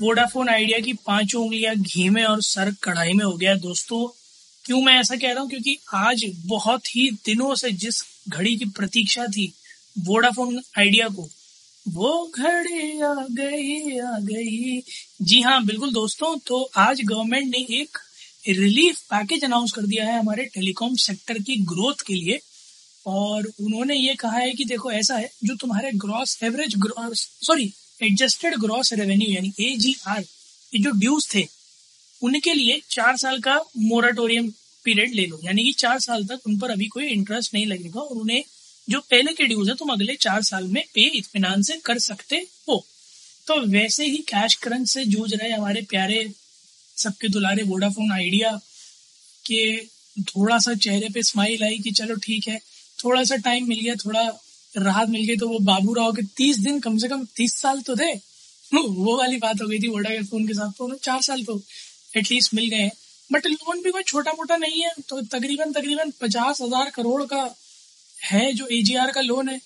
Vodafone idea की पाँचों उंगलियाँ घी में और सर कढ़ाई में हो गया। दोस्तों, क्यों मैं ऐसा कह रहा हूँ? क्योंकि आज बहुत ही दिनों से जिस घड़ी की प्रतीक्षा थी वोडाफोन आइडिया को, वो घड़ी आ गई आ गई जी हाँ बिल्कुल दोस्तों तो आज गवर्नमेंट ने एक रिलीफ पैकेज अनाउंस कर दिया है हमारे टेलीकॉम सेक्टर की ग्रोथ के लिए। और उन्होंने ये कहा है कि देखो, ऐसा है, जो तुम्हारे gross average gross, sorry adjusted gross revenue यानी ए ये जो ड्यूज थे, उनके लिए चार साल का मोराटोरियम पीरियड ले लो। यानी कि चार साल तक उन पर अभी कोई इंटरेस्ट नहीं लगेगा और उन्हें जो पहले के ड्यूज है, तुम अगले चार साल में पे इतमान से कर सकते हो। तो वैसे ही कैश क्रंच से जूझ रहे हमारे प्यारे, सबके दुलारे वोडाफोन आइडिया के थोड़ा सा चेहरे पे स्माइल आई कि चलो ठीक है, थोड़ा सा टाइम मिल गया, थोड़ा राहत मिल गई तो वो बाबू राव के तीस दिन कम से कम तीस साल तो थे। वो वाली बात हो गई थी वोडाफोन के साथ तो उन्हें चार साल तो एटलीस्ट मिल गए बट लोन भी कोई छोटा मोटा नहीं है तो तकरीबन तकरीबन पचास हज़ार करोड़ का है जो एजीआर का लोन है।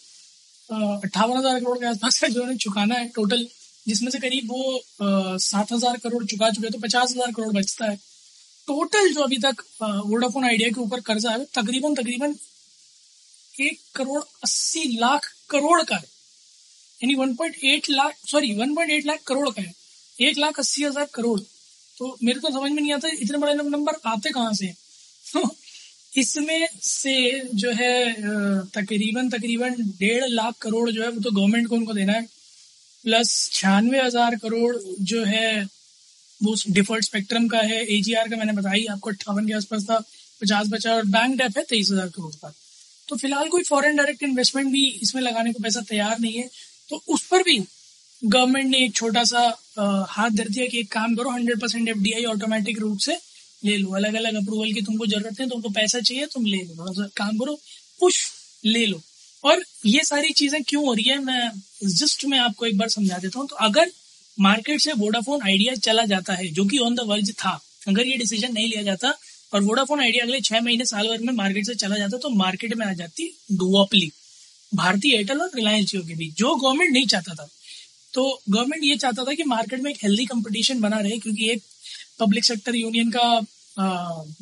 अट्ठावन हज़ार करोड़ के आसपास का जो उन्हें चुकाना है टोटल जिसमें से करीब वो सात हज़ार करोड़ चुका चुके तो पचास हज़ार करोड़ बचता है। टोटल जो अभी तक वोडाफोन आइडिया के ऊपर कर्जा है तकरीबन तकरीबन एक करोड़ अस्सी लाख करोड़ का है। यानी one point eight lakh sorry one point eight lakh crore का है। एक लाख अस्सी हज़ार करोड़। तो मेरे को समझ में नहीं आता इतने बड़े नंबर आते कहाँ से तो इसमें से जो है तकरीबन तकरीबन डेढ़ लाख करोड़ जो है वो तो गवर्नमेंट को उनको देना है। प्लस छियानवे हज़ार करोड़ जो है वो डिफ़ॉल्ट स्पेक्ट्रम का है। एजीआर का मैंने बताई आपको अट्ठावन के आसपास था, पचास बचा और बैंक डेप है तेईस हज़ार करोड़ का। तो फ़िलहाल कोई फॉरेन डायरेक्ट इन्वेस्टमेंट भी इसमें लगाने को पैसा तैयार नहीं है। तो उस पर भी गवर्नमेंट ने एक छोटा सा हाथ धर दिया कि एक काम करो hundred percent F D I automatic रूप से ले लो। अलग अलग अप्रूवल की तुमको ज़रूरत है, तुमको पैसा चाहिए, तुम ले लो। थोड़ा सा काम करो पुश ले लो। और ये सारी चीज़ें क्यों हो रही है, मैं जस्ट मैं आपको एक बार समझा देता हूँ। तो अगर मार्केट से वोडाफोन आइडिया चला जाता है, जो कि ऑन द वर्ज था, अगर ये डिसीज़न नहीं लिया जाता और वोडाफोन आइडिया अगले छह महीने साल भर में मार्केट से चला जाता तो मार्केट में आ जाती डुओपली भारतीय एयरटेल और रिलायंस जियो के बीच, जो गवर्नमेंट नहीं चाहता था। तो गवर्नमेंट ये चाहता था कि मार्केट में एक हेल्दी कंपटीशन बना रहे, क्योंकि एक पब्लिक सेक्टर यूनियन का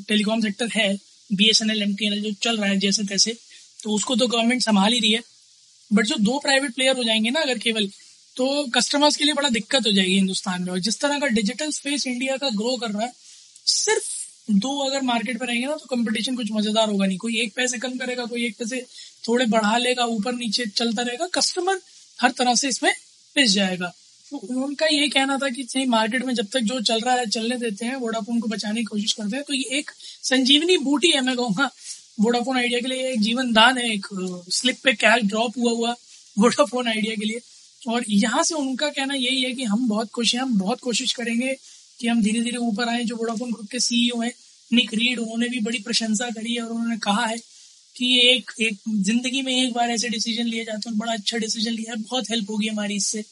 टेलीकॉम सेक्टर है B S N L M T N L जो चल रहा है जैसे तैसे तो उसको तो गवर्नमेंट संभाल ही रही है। बट जो दो प्राइवेट प्लेयर हो जाएँगे ना अगर केवल तो कस्टमर्स के लिए बड़ा दिक्कत हो जाएगी हिंदुस्तान में। और जिस तरह का डिजिटल स्पेस इंडिया का ग्रो कर रहा है, सिर्फ़ दो अगर मार्केट पर रहेंगे ना तो कंपटीशन कुछ मज़ेदार होगा नहीं। कोई एक पैसे कम करेगा, कोई एक पैसे थोड़े बढ़ा लेगा, ऊपर नीचे चलता रहेगा कस्टमर हर तरह से इसमें पिस जाएगा। तो उनका ये कहना था कि नहीं मार्केट में जब तक जो चल रहा है, चलने देते हैं वोडाफोन को बचाने की कोशिश करते हैं तो ये एक संजीवनी बूटी है, मैं कहूँगा। वोडाफोन आइडिया के लिए एक जीवन दान है, एक स्लिप पे कैश ड्रॉप हुआ हुआ वोडाफोन आइडिया के लिए। और यहाँ से उनका कहना यही है कि हम बहुत खुश हैं, हम बहुत कोशिश करेंगे कि हम धीरे धीरे ऊपर आए, जो वोडाफोन ग्रुप के सीईओ हैं निक रीड उन्होंने भी बड़ी प्रशंसा करी है और उन्होंने कहा है कि एक एक ज़िंदगी में एक बार ऐसे डिसीज़न लिए जाते हैं बड़ा अच्छा डिसीज़न लिया है। बहुत हेल्प होगी हमारी इससे।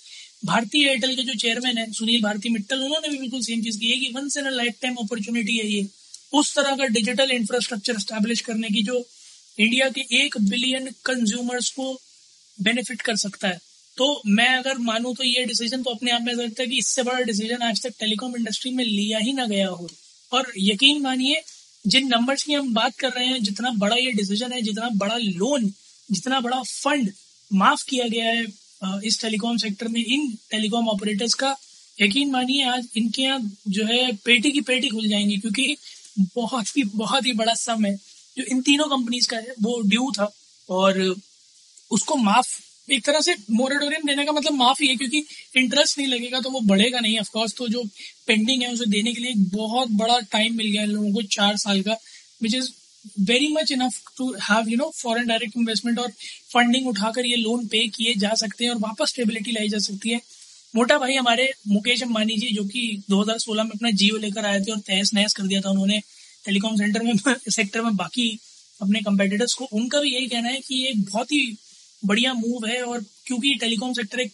भारतीय एयरटेल के जो चेयरमैन है, सुनील भारती मिट्टल उन्होंने भी बिल्कुल सेम चीज़ की है कि once in life time opportunity है ये। उस तरह का डिजिटल इंफ्रास्ट्रक्चर स्टैब्लिश करने की जो इंडिया के एक बिलियन कंज्यूमर्स को बेनिफिट कर सकता है। तो मैं अगर मानू तो ये डिसीज़न तो अपने आप में लगता है कि इससे बड़ा डिसीज़न आज तक टेलीकॉम इंडस्ट्री में लिया ही ना गया हो। और यकीन मानिए, जिन नंबर्स की हम बात कर रहे हैं, जितना बड़ा ये डिसीज़न है, जितना बड़ा लोन जितना बड़ा फंड माफ़ किया गया है इस टेलीकॉम सेक्टर में, इन टेलीकॉम ऑपरेटर्स का, यकीन मानिए आज इनके यहाँ जो है पेटी की पेटी खुल जाएँगी, क्योंकि बहुत ही बहुत ही बड़ा सम है। जो इन तीनों कंपनीज़ का है, वो ड्यू था और उसको माफ़ एक तरह से मोरेटोरियम देने का मतलब माफ़ ही है, क्योंकि इंटरेस्ट नहीं लगेगा तो वो बढ़ेगा नहीं ऑफकोर्स तो जो पेंडिंग है उसे देने के लिए एक बहुत बड़ा टाइम मिल गया है लोगों को चार साल का which is very much enough to have you know foreign direct investment और फंडिंग उठाकर ये लोन पे किए जा सकते हैं और वापस स्टेबिलिटी लाई जा सकती है। मोटा भाई हमारे मुकेश अंबानी जी, जो कि 2016 में अपना जियो लेकर आए थे और तहस नहस कर दिया था उन्होंने टेलीकॉम सेंटर में सेक्टर में बाकी अपने कंपेटिटर्स को, उनका भी यही कहना है कि ये बहुत ही बढ़िया मूव है और क्योंकि टेलीकॉम सेक्टर एक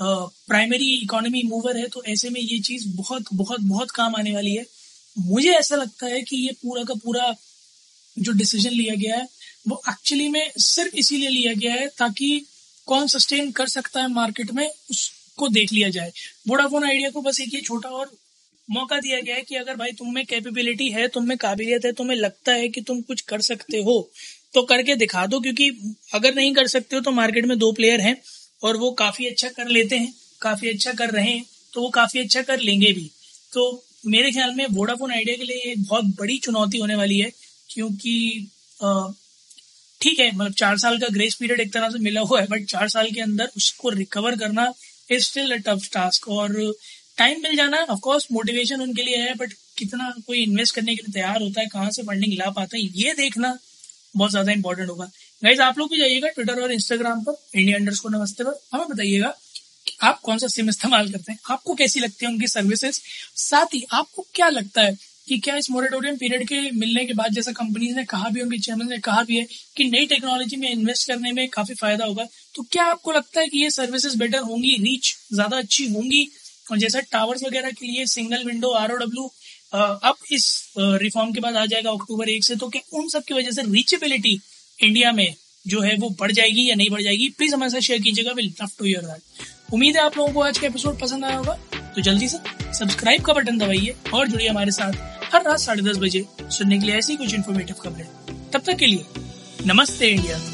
प्राइमरी इकोनॉमी मूवर है तो ऐसे में ये चीज़ बहुत बहुत बहुत काम आने वाली है। मुझे ऐसा लगता है कि ये पूरा का पूरा जो डिसीज़न लिया गया है, वो एक्चुअली में सिर्फ़ इसीलिए लिया गया है ताकि कौन सस्टेन कर सकता है मार्केट में, उसको देख लिया जाए। वोडाफोन आइडिया को बस एक ये छोटा और मौका दिया गया है कि अगर भाई तुम में कैपेबिलिटी है, तुम में काबिलियत है, तुम्हें लगता है कि तुम कुछ कर सकते हो तो करके दिखा दो, क्योंकि अगर नहीं कर सकते हो तो मार्केट में दो प्लेयर हैं और वो काफ़ी अच्छा कर लेते हैं, काफ़ी अच्छा कर रहे हैं तो वो काफ़ी अच्छा कर लेंगे भी। तो मेरे ख्याल में वोडाफोन आइडिया के लिए एक बहुत बड़ी चुनौती होने वाली है, क्योंकि ठीक है मतलब चार साल का ग्रेस पीरियड एक तरह से मिला हुआ है बट चार साल के अंदर उसको रिकवर करना is still a tough task और टाइम मिल जाना ऑफकोर्स मोटिवेशन उनके लिए है बट कितना कोई इन्वेस्ट करने के लिए तैयार होता है, कहाँ से फंडिंग ला पाता है, ये देखना। बहुत ज़्यादा इंपॉर्टेंट होगा। गाइज़ आप लोग भी जाइएगा ट्विटर और इंस्टाग्राम पर इंडिया अंडर को नमस्ते पर हमें बताइएगा आप कौन सा सिम इस्तेमाल करते हैं? आपको कैसी लगती है उनकी सर्विसेज़ साथ ही आपको क्या लगता है कि क्या इस मोरेटोरियम पीरियड के मिलने के बाद जैसा कंपनीज़ ने कहा भी, उनके चेयरमैन ने कहा भी है कि नई टेक्नोलॉजी में इन्वेस्ट करने में काफ़ी फ़ायदा होगा तो क्या आपको लगता है कि ये सर्विसेज़ बेटर होंगी रीच ज़्यादा अच्छी होंगी? और जैसा टावर्स वगैरह के लिए सिंगल विंडो आर अब इस रिफॉर्म के बाद आ जाएगा अक्टूबर एक से तो क्या उन सब की वजह से रीचेबिलिटी इंडिया में जो है वो बढ़ जाएगी या नहीं बढ़ जाएगी? प्लीज़ हमारे साथ शेयर कीजिएगा will love to hear that उम्मीद है आप लोगों को आज का एपिसोड पसंद आया होगा तो जल्दी से सब्सक्राइब का बटन दबाइए और जुड़िए हमारे साथ हर रात साढ़े दस बजे सुनने के लिए ऐसी कुछ इन्फॉर्मेटिव खबरें। तब तक के लिए नमस्ते इंडिया